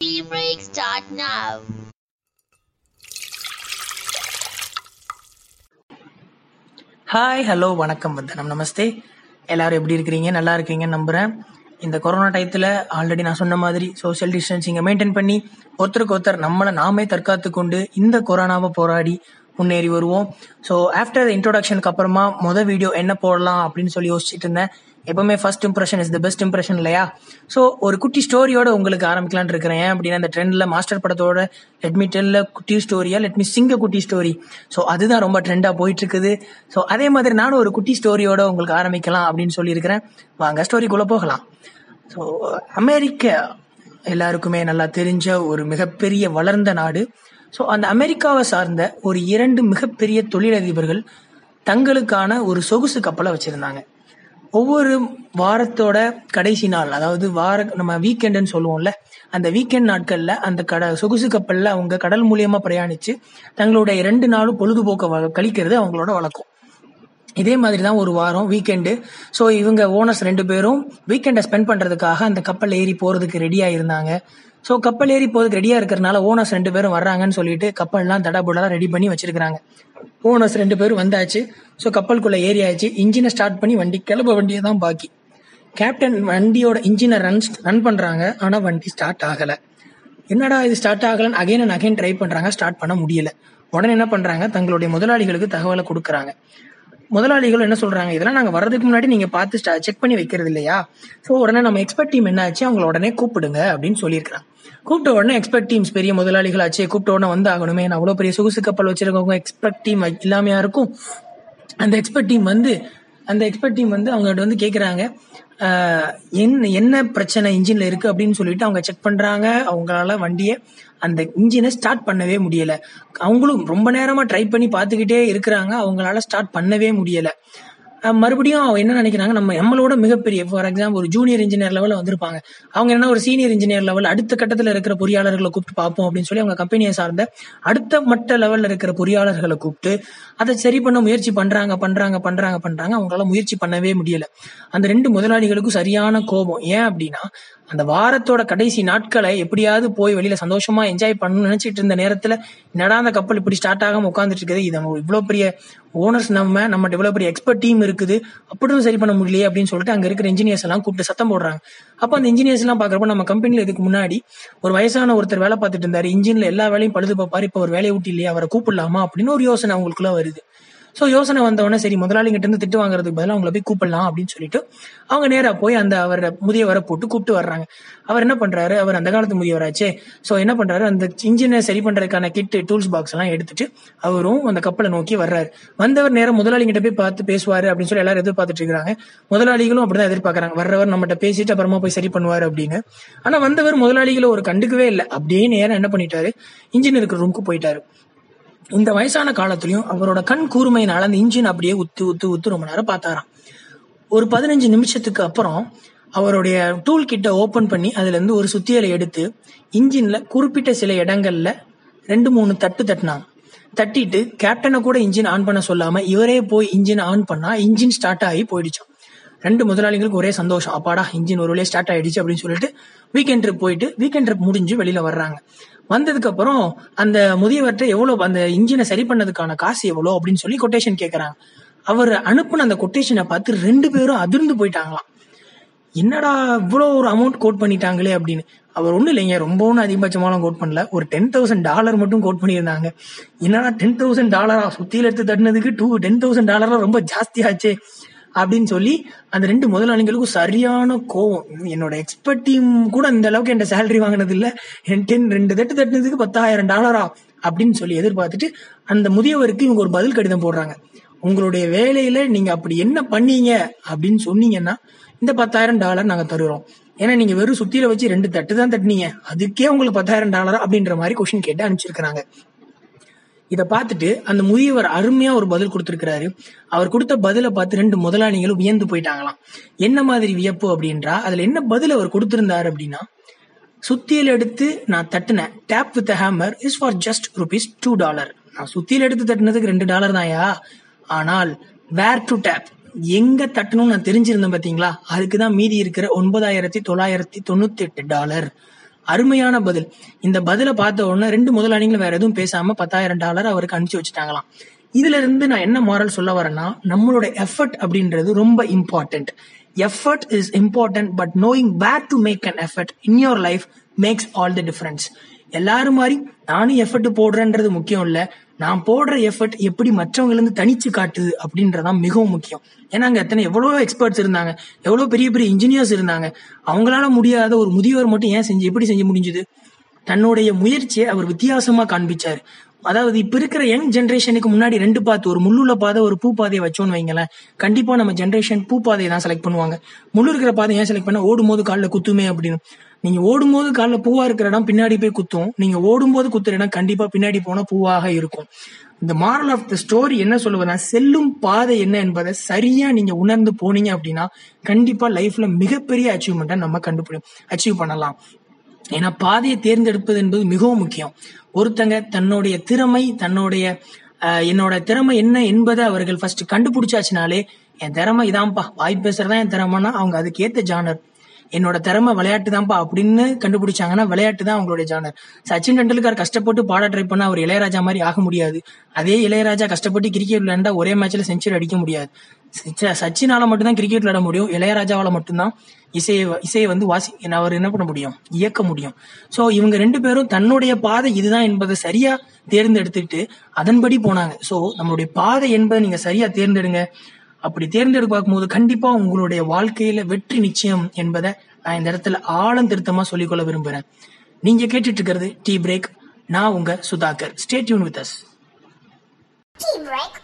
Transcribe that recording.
Tea break start now. Hi hello வணக்கம் வந்தனம். நமஸ்தே. எல்லாரும் எப்படி இருக்கிறீங்க? நல்லா இருக்கீங்கன்னு நம்புகிறேன் இந்த கொரோனா டயத்தில் ஆல்ரெடி நான் சொன்ன மாதிரி சோஷியல் டிஸ்டன்சிங்கை மெயின்டைன் பண்ணி ஒருத்தருக்கு ஒருத்தர் நம்மளை நாமே தற்காத்து கொண்டு இந்த கொரோனாவை போராடி முன்னேறி வருவோம். ஸோ ஆஃப்டர் இன்ட்ரோடக்ஷனுக்கு அப்புறமா மொதல் வீடியோ என்ன போடலாம் அப்படின்னு சொல்லி யோசிச்சுட்டு இருந்தேன். எப்பவுமே first impression is the best impression இல்லையா? ஸோ ஒரு குட்டி ஸ்டோரியோட உங்களுக்கு ஆரம்பிக்கலாம்னு இருக்கிறேன். ஏன் அப்படின்னா அந்த ட்ரெண்டில் மாஸ்டர் படத்தோட லெட்மி டெல்ல குட்டி ஸ்டோரியா லெட்மி சிங்க குட்டி ஸ்டோரி ஸோ அதுதான் ரொம்ப ட்ரெண்டாக போயிட்டு இருக்குது ஸோ அதே மாதிரி நானும் ஒரு குட்டி ஸ்டோரியோட உங்களுக்கு ஆரம்பிக்கலாம் அப்படின்னு சொல்லியிருக்கிறேன் வாங்க ஸ்டோரிக்குள்ளே போகலாம். ஸோ அமெரிக்க எல்லாருக்குமே நல்லா தெரிஞ்ச ஒரு மிகப்பெரிய வளர்ந்த நாடு. ஸோ அந்த அமெரிக்காவை சார்ந்த ஒரு இரண்டு மிகப்பெரிய தொழிலதிபர்கள் தங்களுக்கான ஒரு சொகுசு கப்பலை வச்சிருந்தாங்க. ஒவ்வொரு வாரத்தோட கடைசி நாள் அதாவது வார நம்ம வீக்கெண்டுன்னு சொல்லுவோம்ல அந்த வீக்கெண்ட் நாட்களில் அந்த கட சொகுசு கப்பலில் அவங்க கடல் மூலியமா பிரயாணிச்சு தங்களுடைய ரெண்டு நாளும் பொழுதுபோக்க வ- கழிக்கிறது அவங்களோட வழக்கம். இதே மாதிரி தான் ஒரு வாரம் வீக்கெண்டு ஸோ இவங்க ஓனர்ஸ் ரெண்டு பேரும் வீக்கெண்டை ஸ்பெண்ட் பண்ணுறதுக்காக அந்த கப்பல் ஏறி போகிறதுக்கு ரெடியாக இருந்தாங்க ஸோ கப்பல் ஏறி போகிறதுக்கு ரெடியாக இருக்கிறனால ஓனர்ஸ் ரெண்டு பேரும் வர்றாங்கன்னு சொல்லிட்டு கப்பல்லாம் தடபுடலாம் ரெடி பண்ணி வச்சிருக்காங்க ஓனர்ஸ் ரெண்டு பேரும் வந்தாச்சு. ஸோ கப்பலுக்குள்ளே ஆயிடுச்சு. இன்ஜினை ஸ்டார்ட் பண்ணி வண்டி கிளம்ப வண்டியை தான் பாக்கி. கேப்டன் வண்டியோட இன்ஜினை ரன் ரன் பண்ணுறாங்க ஆனால் வண்டி ஸ்டார்ட் ஆகலை. என்னடா இது ஸ்டார்ட் ஆகலன்னு அகைன் அண்ட் அகைன் ட்ரை பண்றாங்க. ஸ்டார்ட் பண்ண முடியல. உடனே என்ன பண்றாங்க? தங்களுடைய முதலாளிகளுக்கு தகவலை கொடுக்குறாங்க. முதலாளிகள் என்ன சொல்றாங்க? இதெல்லாம் நாங்க வர்றதுக்கு முன்னாடி நீங்க பார்த்து செக் பண்ணி வைக்கிறது இல்லையா? ஸோ உடனே நம்ம எக்ஸ்பர்ட் டீம் என்ன ஆச்சு அவங்கள உடனே கூப்பிடுங்க அப்படின்னு சொல்லியிருக்கிறாங்க. கூப்பிட்ட உடனே எக்ஸ்பர்ட் டீம்ஸ் பெரிய முதலாளிகள் ஆச்சு கூப்பிட்ட உடனே வந்து ஆகணுமே நான் அவ்வளோ பெரிய சொகுசு கப்பல் வச்சிருக்கவங்க எக்ஸ்பர்ட் டீம் இல்லாமையா இருக்கும். அந்த எக்ஸ்பர்ட் டீம் வந்து அந்த எக்ஸ்பர்ட் டீம் வந்து அவங்ககிட்ட வந்து கேட்குறாங்க என்ன என்ன பிரச்சனை இன்ஜின்ல இருக்கு அப்படின்னு சொல்லிட்டு அவங்க செக் பண்றாங்க. அவங்களால வண்டியை அந்த இன்ஜினை ஸ்டார்ட் பண்ணவே முடியல. அவங்களும் ரொம்ப நேரமா ட்ரை பண்ணி பார்த்துக்கிட்டே இருக்கிறாங்க. அவங்களால ஸ்டார்ட் பண்ணவே முடியல. மறுபடியும் அவங்க என்ன நினைக்கிறாங்க? நம்ம நம்மளோட மிகப்பெரிய ஃபார் எக்ஸாம்பிள் ஒரு ஜூனியர் இன்ஜினியர் லெவலில் வந்திருப்பாங்க. அவங்க என்ன ஒரு சீனியர் இன்ஜினியர் லெவல் அடுத்த கட்டத்தில் இருக்கிற பொறியாளர்களை கூப்பிட்டு பார்ப்போம் அப்படின்னு சொல்லி அவங்க கம்பெனியை சார்ந்த அடுத்த மட்ட லெவலில் இருக்கிற பொறியாளர்களை கூப்பிட்டு அதை சரி பண்ண முயற்சி பண்றாங்க பண்றாங்க பண்றாங்க பண்றாங்க. அவங்களால முயற்சி பண்ணவே முடியல. அந்த ரெண்டு முதலாளிகளுக்கும் சரியான கோபம். ஏன் அப்படின்னா அந்த வாரத்தோட கடைசி நாட்களை எப்படியாவது போய் வெளியில சந்தோஷமா என்ஜாய் பண்ணணும்னு நினைச்சிட்டு இருந்த நேரத்துல என்னடா அந்த கப்பல் இப்படி ஸ்டார்ட் ஆகாம உட்காந்துட்டு இருக்குது? இது இவ்வளவு பெரிய ஓனர்ஸ் நம்ம நம்ம இவ்வளவு பெரிய எக்ஸ்பர்ட் டீம் இருக்குது. அப்படின்னு சரி பண்ண முடியலையே அப்படின்னு சொல்லிட்டு அங்க இருக்கிற இன்ஜினியர்ஸ் எல்லாம் கூப்பிட்டு சத்தம் போடுறாங்க. அப்ப அந்த இன்ஜினியர்ஸ் எல்லாம் பாக்குறப்ப நம்ம கம்பெனில இதுக்கு முன்னாடி ஒரு வயசான ஒருத்தர் வேலை பார்த்துட்டு இருந்தாரு. இன்ஜின்ல எல்லா வேலையும் பழுது பார்ப்பாரு இப்ப ஒரு வேலையை விட்டு இல்லையா? அவரை கூப்பிடலாமா? அப்படின்னு ஒரு யோசனை அவங்களுக்குள்ள வருது. ஸோ யோசனை வந்தவொடனே சரி முதலாளிகிட்ட இருந்து திட்டு வாங்குறதுக்கு பதிலாக அவங்கள போய் கூப்பிடலாம் அப்படின்னு சொல்லிட்டு அவங்க நேரா போய் அந்த அவரை முதியவரை போட்டு கூப்பிட்டு வர்றாங்க. அவர் என்ன பண்றாரு? அவர் அந்த காலத்து முதியவராச்சே. ஸோ என்ன பண்றாரு? அந்த இன்ஜினை சரி பண்றதுக்கான கிட்டு டூல்ஸ் பாக்ஸ் எல்லாம் எடுத்துட்டு அவரும் அந்த கப்பலை நோக்கி வர்றாரு. வந்தவர் நேரம் முதலாளிகிட்ட போய் பார்த்து பேசுவாரு அப்படின்னு சொல்லி எல்லாரும் எதிர்பார்த்துட்டு இருக்கிறாங்க முதலாளிகளும் அப்படிதான் எதிர்பார்க்கறாங்க. வர்றவர் நம்மகிட்ட பேசிட்டு அப்புறமா போய் சரி பண்ணுவாரு அப்படின்னு. ஆனா வந்தவர் முதலாளிகளை ஒரு கண்டுக்கவே இல்லை. அப்படியே நேரம் என்ன பண்ணிட்டாரு? இன்ஜின் இருக்கிற ரூமுக்கு போயிட்டாரு. இந்த வயசான காலத்துலயும் அவரோட கண் கூர்மையினால அந்த இன்ஜின் அப்படியே உத்து உத்து உத்து ரொம்ப நேரம் பார்த்தாராம். ஒரு பதினஞ்சு நிமிஷத்துக்கு அப்புறம் அவருடைய டூல் கிட்ட ஓபன் பண்ணி அதுல இருந்து ஒரு சுத்தியலை எடுத்து இன்ஜின்ல குறிப்பிட்ட சில இடங்கள்ல ரெண்டு மூணு தட்டு தட்டினாங்க. தட்டிட்டு கேப்டனை கூட இன்ஜின் ஆன் பண்ண சொல்லாம இவரே போய் இன்ஜின் ஆன் பண்ணா இன்ஜின் ஸ்டார்ட் ஆகி போயிடுச்சாம். ரெண்டு முதலாளிகளுக்கு ஒரே சந்தோஷம். அப்பாடா இன்ஜின் ஒரு வழியே ஸ்டார்ட் ஆயிடுச்சு அப்படின்னு சொல்லிட்டு வீக்கெண்ட் ட்ரிப் போயிட்டு வீக்கெண்ட் ட்ரிப் முடிஞ்சு வெளியில வர்றாங்க. வந்ததுக்கு அப்புறம் அந்த முதியவர்கிட்ட எவ்வளவு அந்த இன்ஜினை சரி பண்ணதுக்கான காசு எவ்வளோ அப்படின்னு சொல்லி கொட்டேஷன் கேட்கறாங்க அவர் அனுப்புன அந்த கொட்டேஷனை பார்த்து ரெண்டு பேரும் அதிர்ந்து போயிட்டாங்களாம். என்னடா இவ்வளோ ஒரு அமௌண்ட் கோட் பண்ணிட்டாங்களே அப்படின்னு. அவர் ஒன்றும் இல்லைங்க ரொம்ப ஒன்றும் அதிகபட்சமாலாம் கோட் பண்ணல. ஒரு டென் தௌசண்ட் டாலர் மட்டும் கோட் பண்ணியிருந்தாங்க. என்னடா டென் தௌசண்ட் டாலரா சுத்தியில் எடுத்து தட்டினதுக்கு டூ டென் தௌசண்ட் டாலரா ரொம்ப ஜாஸ்தியாச்சே. அப்படின்னு சொல்லி அந்த ரெண்டு முதலாளிகளுக்கும் சரியான கோவம். என்னோட எக்ஸ்பர்ட் டீம் கூட இந்த அளவுக்கு என் சேலரி வாங்கினது இல்ல என் டென் ரெண்டு தட்டு தட்டினதுக்கு பத்தாயிரம் டாலரா அப்படின்னு சொல்லி எதிர்பார்த்துட்டு அந்த முதியவருக்கு இவங்க ஒரு பதில் கடிதம் போடுறாங்க. உங்களுடைய வேலையில நீங்க அப்படி என்ன பண்ணீங்க அப்படின்னு சொன்னீங்கன்னா இந்த பத்தாயிரம் டாலர் நாங்க தருகிறோம் ஏன்னா நீங்க வெறும் சுத்தியில வச்சு ரெண்டு தட்டு தான் தட்டினீங்க. அதுக்கே உங்களுக்கு பத்தாயிரம் டாலரா அப்படின்ற மாதிரி கொஸ்டின் கேட்டு அனுப்பிச்சிருக்காங்க இதை பார்த்துட்டு அந்த முதியவர் அருமையா ஒரு பதில் கொடுத்திருக்கிறாரு. அவர் கொடுத்த பதிலை பார்த்து ரெண்டு முதலாளிகளும் வியந்து போயிட்டாங்களாம். என்ன மாதிரி வியப்பு அப்படின்றா? அதுல என்ன பதில் அவர் கொடுத்திருந்தாரு அப்படின்னா சுத்தியில் எடுத்து நான் தட்டினேன் tap with hammer is for just rupees two dollar நான் சுத்தியில் எடுத்து தட்டினதுக்கு ரெண்டு டாலர் தான்யா. ஆனால் வேர் டு டேப் எங்க தட்டணும்னு நான் தெரிஞ்சிருந்தேன் பாத்தீங்களா? அதுக்கு தான் மீதி இருக்கிற ஒன்பதாயிரத்தி தொள்ளாயிரத்தி தொண்ணூத்தி எட்டு டாலர் அருமையான பதில். இந்த பதிலை பார்த்த உடனே ரெண்டு முதலாளிகளும் வேற எதுவும் பேசாம பத்தாயிரம் டாலர் அவருக்கு அனுப்பிச்சு வச்சுட்டாங்களாம். இதுல இருந்து நான் என்ன மாரல் சொல்ல வரேன்னா நம்மளோட எஃபர்ட் அப்படின்றது ரொம்ப important effort is important but knowing where to make an effort in your life makes all the difference எல்லாரும் மாதிரி நானும் எஃபர்ட் போடுறேன்றது முக்கியம் இல்லை. நான் போடுற எஃபர்ட் எப்படி மற்றவங்கலேருந்து தனிச்சு காட்டுது அப்படின்றதான் மிகவும் முக்கியம். ஏன்னா அங்கே எத்தனை எவ்வளோ எக்ஸ்பர்ட்ஸ் இருந்தாங்க எவ்வளோ பெரிய பெரிய இன்ஜினியர்ஸ் இருந்தாங்க. அவங்களால முடியாத ஒரு முதியவர் மட்டும் ஏன் செஞ்சு எப்படி செஞ்சு முடிஞ்சது? தன்னுடைய முயற்சியை அவர் வித்தியாசமா காண்பிச்சாரு. அதாவது இப்ப இருக்கிற யங் ஜென்ரேஷனுக்கு முன்னாடி ரெண்டு பாத்து ஒரு முள்ளுள்ள பாதை ஒரு பூ பாதையை வச்சோன்னு வைங்களேன். கண்டிப்பா நம்ம ஜென்ரேஷன் பூ பாதையை தான் செலக்ட் பண்ணுவாங்க. முள்ளு இருக்கிற பாதை ஏன் செலக்ட் பண்ண? ஓடும்போது காலில் குத்துமே அப்படின்னு. நீங்க ஓடும்போது காலில் பூவா இருக்கிற இடம் பின்னாடி போய் குத்தும். நீங்க ஓடும்போது குத்துற இடம் கண்டிப்பா பின்னாடி போனா பூவாக இருக்கும். இந்த மாரல் ஆஃப் த ஸ்டோரி என்ன சொல்லுவதுன்னா செல்லும் பாதை என்ன என்பதை சரியா நீங்க உணர்ந்து போனீங்க அப்படின்னா கண்டிப்பா லைஃப்ல மிகப்பெரிய அச்சீவ்மெண்ட்டை நம்ம கண்டுபிடி அச்சீவ் பண்ணலாம். ஏன்னா பாதையை தேர்ந்தெடுப்பது என்பது மிகவும் முக்கியம். ஒருத்தங்க தன்னுடைய திறமை தன்னுடைய என்னோட திறமை என்ன என்பதை அவர்கள் ஃபர்ஸ்ட் கண்டுபிடிச்சாச்சுனாலே என் திறமை இதான்ப்பா. வாய் பேசுறதா என் திறமைன்னா அவங்க அதுக்கு ஏத்த ஜானர் என்னோட திறமை விளையாட்டு தான்ப்பா அப்படின்னு கண்டுபிடிச்சாங்கன்னா விளையாட்டு தான் அவங்களுடைய ஜானர் சச்சின் டெண்டுல்கர் கஷ்டப்பட்டு பாட ட்ரை பண்ணா அவர் இளையராஜா மாதிரி ஆக முடியாது. அதே இளையராஜா கஷ்டப்பட்டு கிரிக்கெட் விளையாண்டா ஒரே மேட்ச்ல செஞ்சுரி அடிக்க முடியாது. சச்சினால மட்டும்தான் கிரிக்கெட் விளையாட முடியும். இளையராஜாவால மட்டும்தான் இசையை இசையை வந்து வாசி அவர் என்ன பண்ண முடியும்? இயக்க முடியும். சோ இவங்க ரெண்டு பேரும் தன்னுடைய பாதை இதுதான் என்பதை சரியா தேர்ந்தெடுத்துட்டு அதன்படி போனாங்க. சோ நம்மளுடைய பாதை என்பதை நீங்க சரியா தேர்ந்தெடுங்க. அப்படி தேர்ந்தெடுக்க பார்க்கும்போது கண்டிப்பா உங்களுடைய வாழ்க்கையில வெற்றி நிச்சயம் என்பதை நான் இந்த இடத்துல ஆழம் திருத்தமா சொல்லிக்கொள்ள விரும்புறேன். நீங்க கேட்டுட்டு இருக்கிறது டீ பிரேக் நான் உங்க Sudhakar. Stay tuned with us Tea break.